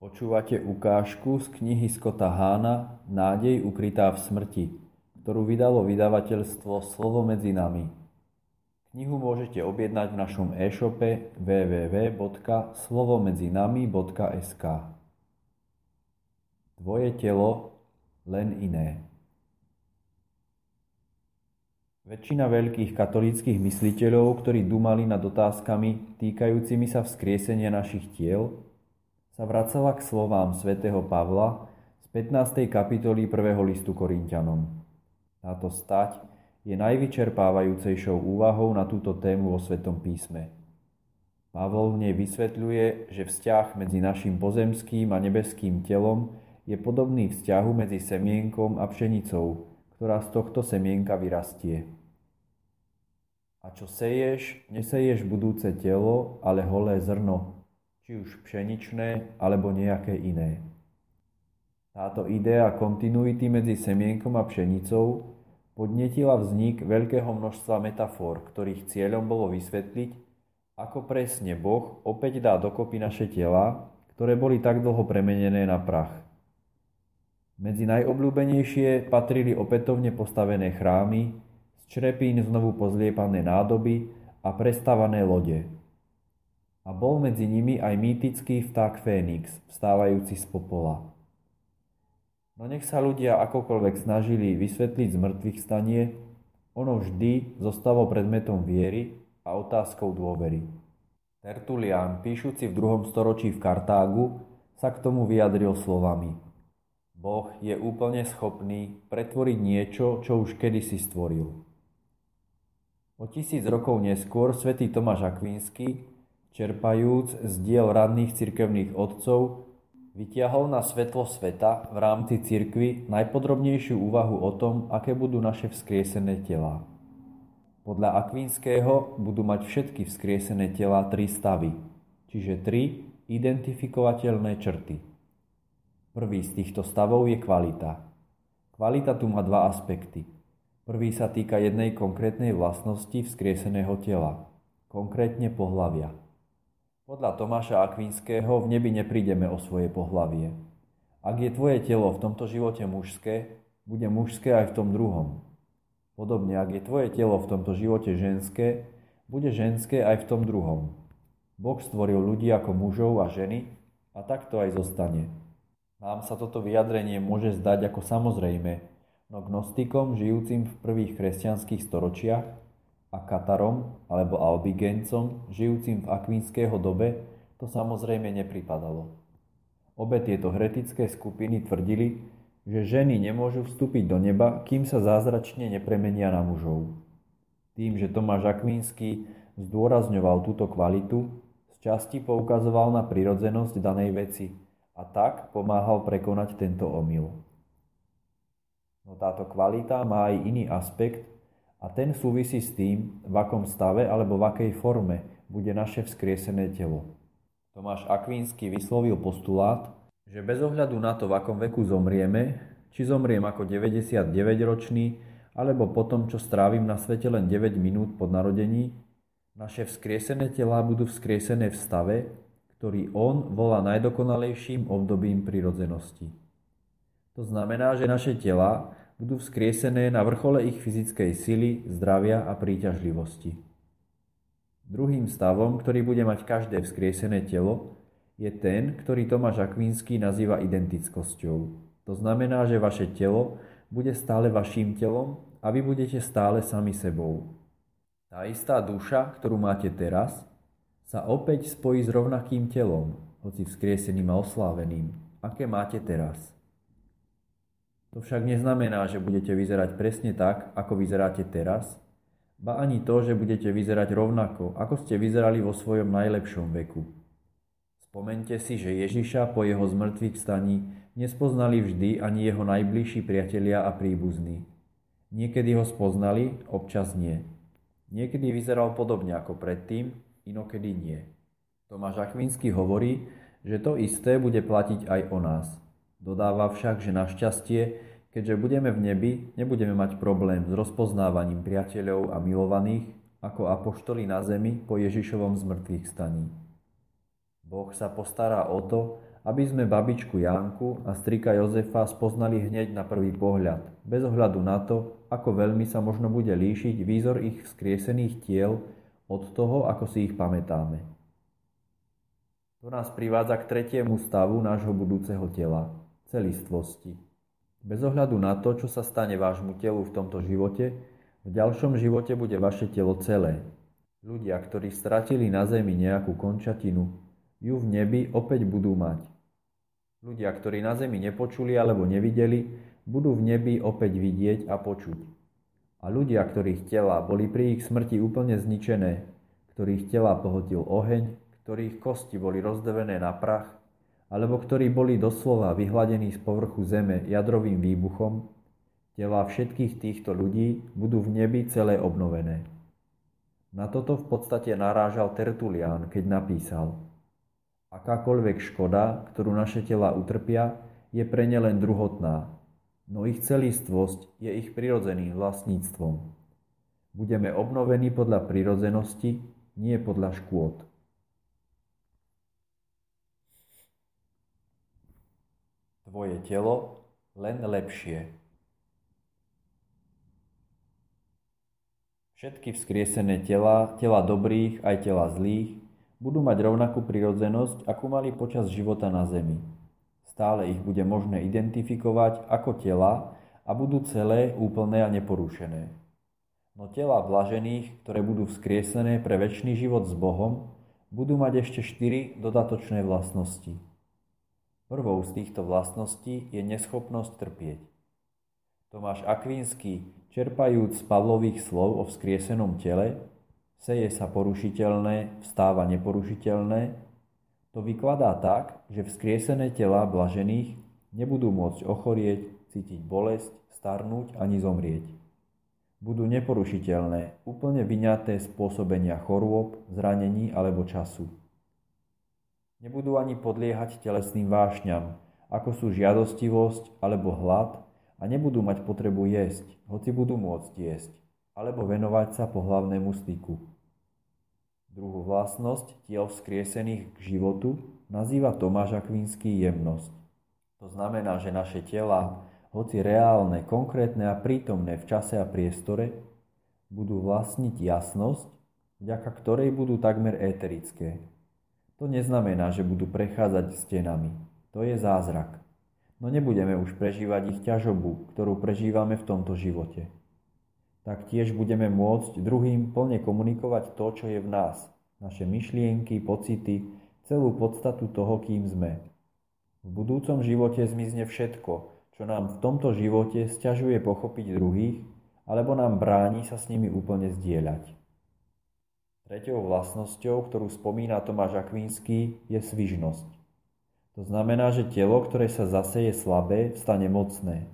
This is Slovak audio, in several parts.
Počúvate ukážku z knihy Scotta Hána Nádej ukrytá v smrti, ktorú vydalo vydavateľstvo Slovo medzi nami. Knihu môžete objednať v našom e-shope www.slovomedzinami.sk Tvoje telo, len iné. Väčšina veľkých katolíckych mysliteľov, ktorí dumali nad otázkami týkajúcimi sa vzkriesenia našich tiel, sa vracala k slovám svätého Pavla z 15. kapitoly 1. listu Korintianom. Táto stať je najvyčerpávajúcejšou úvahou na túto tému vo Svetom písme. Pavol v nej vysvetľuje, že vzťah medzi našim pozemským a nebeským telom je podobný vzťahu medzi semienkom a pšenicou, ktorá z tohto semienka vyrastie. A čo seješ, neseješ budúce telo, ale holé zrno, či už pšeničné alebo nejaké iné. Táto idea kontinuity medzi semienkom a pšenicou podnetila vznik veľkého množstva metafor, ktorých cieľom bolo vysvetliť, ako presne Boh opäť dá dokopy naše tela, ktoré boli tak dlho premenené na prach. Medzi najobľúbenejšie patrili opätovne postavené chrámy, z črepín znovu pozliepané nádoby a prestávané lode – a bol medzi nimi aj mýtický vták Fénix, vstávajúci z popola. No nech sa ľudia akokoľvek snažili vysvetliť zmrtvých stanie, ono vždy zostalo predmetom viery a otázkou dôvery. Tertulian, píšuci v druhom storočí v Kartágu, sa k tomu vyjadril slovami. Boh je úplne schopný pretvoriť niečo, čo už kedysi stvoril. O tisíc rokov neskôr svätý Tomáš Akvínsky čerpajúc z diel radných cirkevných otcov, vytiahol na svetlo sveta v rámci cirkvy najpodrobnejšiu úvahu o tom, aké budú naše vzkriesené telá. Podľa Akvinského budú mať všetky vzkriesené tela tri stavy, čiže tri identifikovateľné črty. Prvý z týchto stavov je kvalita. Kvalita tu má dva aspekty. Prvý sa týka jednej konkrétnej vlastnosti vzkrieseného tela, konkrétne pohlavia. Podľa Tomáša Akvinského v nebi neprídeme o svoje pohlavie. Ak je tvoje telo v tomto živote mužské, bude mužské aj v tom druhom. Podobne, ak je tvoje telo v tomto živote ženské, bude ženské aj v tom druhom. Boh stvoril ľudí ako mužov a ženy a tak to aj zostane. Nám sa toto vyjadrenie môže zdať ako samozrejme, no gnostikom žijúcim v prvých kresťanských storočiach a Katarom alebo Albigencom, žijúcim v akvínského dobe, to samozrejme nepripadalo. Obe tieto heretické skupiny tvrdili, že ženy nemôžu vstúpiť do neba, kým sa zázračne nepremenia na mužov. Tým, že Tomáš Akvínsky zdôrazňoval túto kvalitu, z časti poukazoval na prirodzenosť danej veci a tak pomáhal prekonať tento omyl. No táto kvalita má aj iný aspekt, a ten súvisí s tým, v akom stave alebo v akej forme bude naše vzkriesené telo. Tomáš Akvínsky vyslovil postulát, že bez ohľadu na to, v akom veku zomrieme, či zomriem ako 99-ročný, alebo po tom, čo strávim na svete len 9 minút pod narodení, naše vzkriesené tela budú vzkriesené v stave, ktorý on volá najdokonalejším obdobím prirodzenosti. To znamená, že naše tela budú vzkriesené na vrchole ich fyzickej sily, zdravia a príťažlivosti. Druhým stavom, ktorý bude mať každé vzkriesené telo, je ten, ktorý Tomáš Akvínsky nazýva identickosťou. To znamená, že vaše telo bude stále vašim telom a vy budete stále sami sebou. Tá istá duša, ktorú máte teraz, sa opäť spojí s rovnakým telom, hoci vzkrieseným a osláveným, aké máte teraz. To však neznamená, že budete vyzerať presne tak, ako vyzeráte teraz, ba ani to, že budete vyzerať rovnako, ako ste vyzerali vo svojom najlepšom veku. Spomente si, že Ježiša po jeho zmrtvých staní nespoznali vždy ani jeho najbližší priatelia a príbuzní. Niekedy ho spoznali, občas nie. Niekedy vyzeral podobne ako predtým, inokedy nie. Tomáš Akvinsky hovorí, že to isté bude platiť aj o nás – Dodáva však, že našťastie, keďže budeme v nebi, nebudeme mať problém s rozpoznávaním priateľov a milovaných ako apoštoli na zemi po Ježišovom zmrtvých staní. Boh sa postará o to, aby sme babičku Janku a strika Jozefa spoznali hneď na prvý pohľad, bez ohľadu na to, ako veľmi sa možno bude líšiť výzor ich vzkriesených tiel od toho, ako si ich pamätáme. To nás privádza k tretiemu stavu nášho budúceho tela, celistvosti. Bez ohľadu na to, čo sa stane vášmu telu v tomto živote, v ďalšom živote bude vaše telo celé. Ľudia, ktorí stratili na zemi nejakú končatinu, ju v nebi opäť budú mať. Ľudia, ktorí na zemi nepočuli alebo nevideli, budú v nebi opäť vidieť a počuť. A ľudia, ktorých tela boli pri ich smrti úplne zničené, ktorých tela pohotil oheň, ktorých kosti boli rozdevené na prach, alebo ktorí boli doslova vyhladení z povrchu zeme jadrovým výbuchom, tela všetkých týchto ľudí budú v nebi celé obnovené. Na toto v podstate narážal Tertulian, keď napísal – Akákoľvek škoda, ktorú naše tela utrpia, je pre ne len druhotná, no ich celistvosť je ich prirodzeným vlastníctvom. Budeme obnovení podľa prirodzenosti, nie podľa škôd. Tvoje telo len lepšie. Všetky vzkriesené tela, tela dobrých aj tela zlých, budú mať rovnakú prirodzenosť, akú mali počas života na Zemi. Stále ich bude možné identifikovať ako tela a budú celé, úplné a neporušené. No tela blažených, ktoré budú vzkriesené pre väčší život s Bohom, budú mať ešte štyri dodatočné vlastnosti. Prvou z týchto vlastností je neschopnosť trpieť. Tomáš Akvínsky, čerpajúc z Pavlových slov o vzkriesenom tele, seje sa porušiteľné, vstáva neporušiteľné, to vykladá tak, že vzkriesené tela blažených nebudú môcť ochorieť, cítiť bolesť, starnúť ani zomrieť. Budú neporušiteľné, úplne vyňaté z pôsobenia chorôb, zranení alebo času. Nebudú ani podliehať telesným vášňam, ako sú žiadostivosť alebo hlad a nebudú mať potrebu jesť, hoci budú môcť jesť alebo venovať sa pohlavnému styku. Druhú vlastnosť tiel vzkriesených k životu nazýva Tomáš Akvinský jemnosť. To znamená, že naše tela, hoci reálne, konkrétne a prítomné v čase a priestore, budú vlastniť jasnosť, vďaka ktorej budú takmer éterické. To neznamená, že budú prechádzať stenami. To je zázrak. No nebudeme už prežívať ich ťažobu, ktorú prežívame v tomto živote tak tiež budeme môcť druhým plne komunikovať to, čo je v nás, naše myšlienky, pocity, celú podstatu toho, kým sme. V budúcom živote zmizne všetko, čo nám v tomto živote sťažuje pochopiť druhých, alebo nám bráni sa s nimi úplne zdieľať. Tretou vlastnosťou, ktorú spomína Tomáš Akvínsky, je svižnosť. To znamená, že telo, ktoré sa zaseje slabé, stane mocné.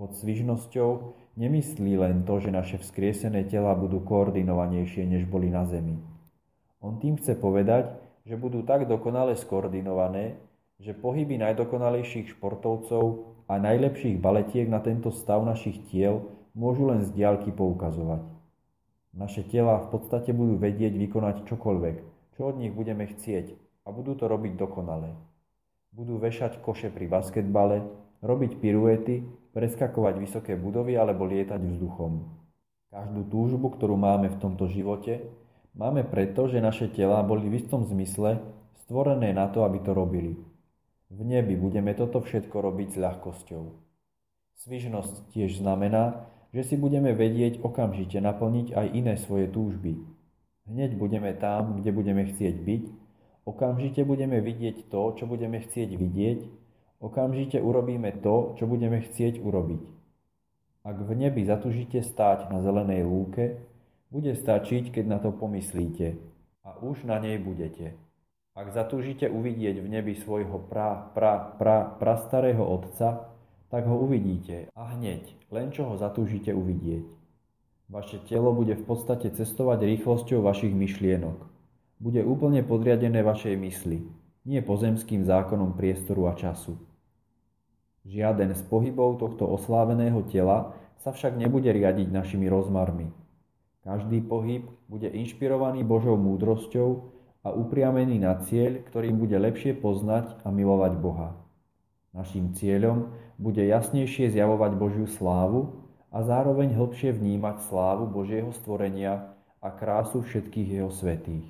Pod svižnosťou Nemyslí len to, že naše vzkriesené tela budú koordinovanejšie, než boli na Zemi. On tým chce povedať, že budú tak dokonale skoordinované, že pohyby najdokonalejších športovcov a najlepších baletiek na tento stav našich tiel môžu len z diaľky poukazovať. Naše tela v podstate budú vedieť vykonať čokoľvek, čo od nich budeme chcieť a budú to robiť dokonale. Budú vešať koše pri basketbale, robiť piruety preskakovať vysoké budovy alebo lietať vzduchom. Každú túžbu, ktorú máme v tomto živote, máme preto, že naše tela boli v istom zmysle stvorené na to, aby to robili. V nebi budeme toto všetko robiť s ľahkosťou. Svižnosť tiež znamená, že si budeme vedieť okamžite naplniť aj iné svoje túžby. Hneď budeme tam, kde budeme chcieť byť, okamžite budeme vidieť to, čo budeme chcieť vidieť Okamžite urobíme to, čo budeme chcieť urobiť. Ak v nebi zatúžite stáť na zelenej lúke, bude stačiť, keď na to pomyslíte a už na nej budete. Ak zatúžite uvidieť v nebi svojho pra, pra, pra, prastarého otca, tak ho uvidíte a hneď, len čo ho zatúžite uvidieť. Vaše telo bude v podstate cestovať rýchlosťou vašich myšlienok. Bude úplne podriadené vašej mysli, nie pozemským zákonom priestoru a času. Žiaden z pohybov tohto osláveného tela sa však nebude riadiť našimi rozmarmi. Každý pohyb bude inšpirovaný Božou múdrosťou a upriamený na cieľ, ktorým bude lepšie poznať a milovať Boha. Naším cieľom bude jasnejšie zjavovať Božiu slávu a zároveň hlbšie vnímať slávu Božieho stvorenia a krásu všetkých jeho svetých.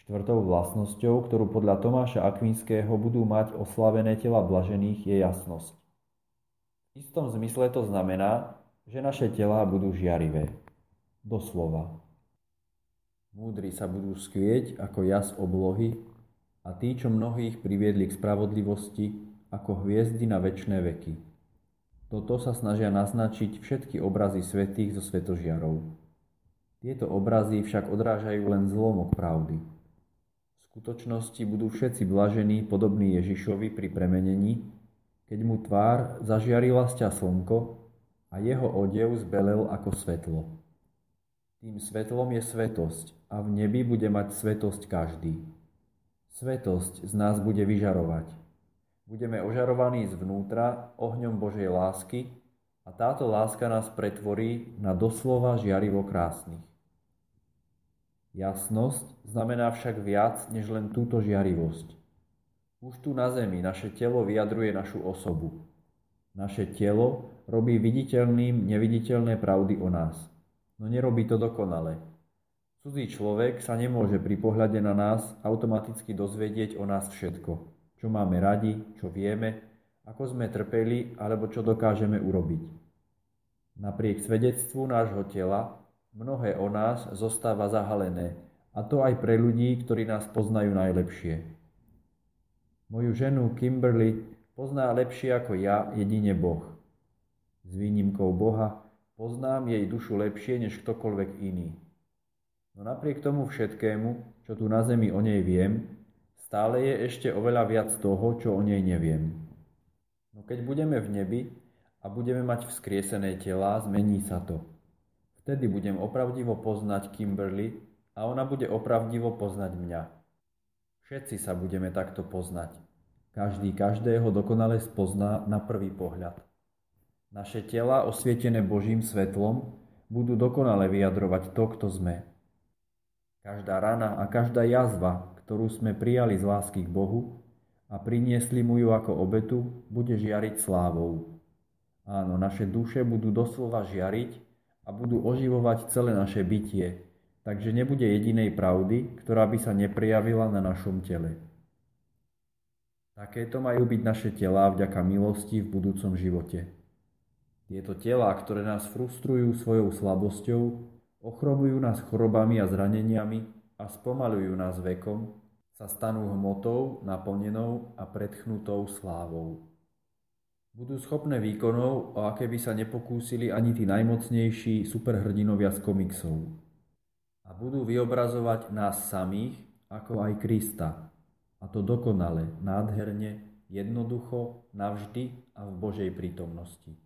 Štvrtou vlastnosťou, ktorú podľa Tomáša Akvinského budú mať oslavené tela blažených, je jasnosť. V istom zmysle to znamená, že naše telá budú žiarivé. Doslova. Múdri sa budú skvieť ako jas oblohy a tí, čo mnohých priviedli k spravodlivosti, ako hviezdy na väčšie veky. Toto sa snažia naznačiť všetky obrazy svetých zo svetožiarov. Tieto obrazy však odrážajú len zlomok pravdy. V skutočnosti budú všetci blažení podobní Ježišovi pri premenení, keď mu tvár zažiarila sťa slnko a jeho odev zbelel ako svetlo. Tým svetlom je svetosť a v nebi bude mať svetosť každý. Svetosť z nás bude vyžarovať. Budeme ožarovaní zvnútra ohňom Božej lásky a táto láska nás pretvorí na doslova žiarivo krásnych. Jasnosť znamená však viac než len túto žiarivosť. Už tu na zemi naše telo vyjadruje našu osobu. Naše telo robí viditeľným neviditeľné pravdy o nás, no nerobí to dokonale. Cudzí človek sa nemôže pri pohľade na nás automaticky dozvedieť o nás všetko čo máme radi, čo vieme, ako sme trpeli alebo čo dokážeme urobiť. Napriek svedectvu nášho tela mnohé o nás zostáva zahalené, a to aj pre ľudí, ktorí nás poznajú najlepšie. Moju ženu Kimberly pozná lepšie ako ja jedine Boh. S výnimkou Boha poznám jej dušu lepšie než ktokoľvek iný. No napriek tomu všetkému, čo tu na zemi o nej viem, Stále je ešte oveľa viac toho, čo o nej neviem. No keď budeme v nebi a budeme mať vzkriesené tela, zmení sa to. Vtedy budem opravdivo poznať Kimberly a ona bude opravdivo poznať mňa. Všetci sa budeme takto poznať. Každý každého dokonale spozná na prvý pohľad. Naše tela, osvietené Božím svetlom, budú dokonale vyjadrovať to, kto sme. Každá rana a každá jazva, ktorú sme prijali z lásky k Bohu a priniesli mu ju ako obetu, bude žiariť slávou. Áno, naše duše budú doslova žiariť a budú oživovať celé naše bytie, takže nebude jedinej pravdy, ktorá by sa neprijavila na našom tele. Takéto majú byť naše telá vďaka milosti v budúcom živote. Tieto telá, ktoré nás frustrujú svojou slabosťou, ochromujú nás chorobami a zraneniami, a spomalujú nás vekom, sa stanú hmotou naplnenou a predchnutou slávou. Budú schopné výkonov, o aké by sa nepokúsili ani tí najmocnejší superhrdinovia z komiksov. A budú vyobrazovať nás samých, ako aj Krista. A to dokonale, nádherne, jednoducho, navždy a v Božej prítomnosti.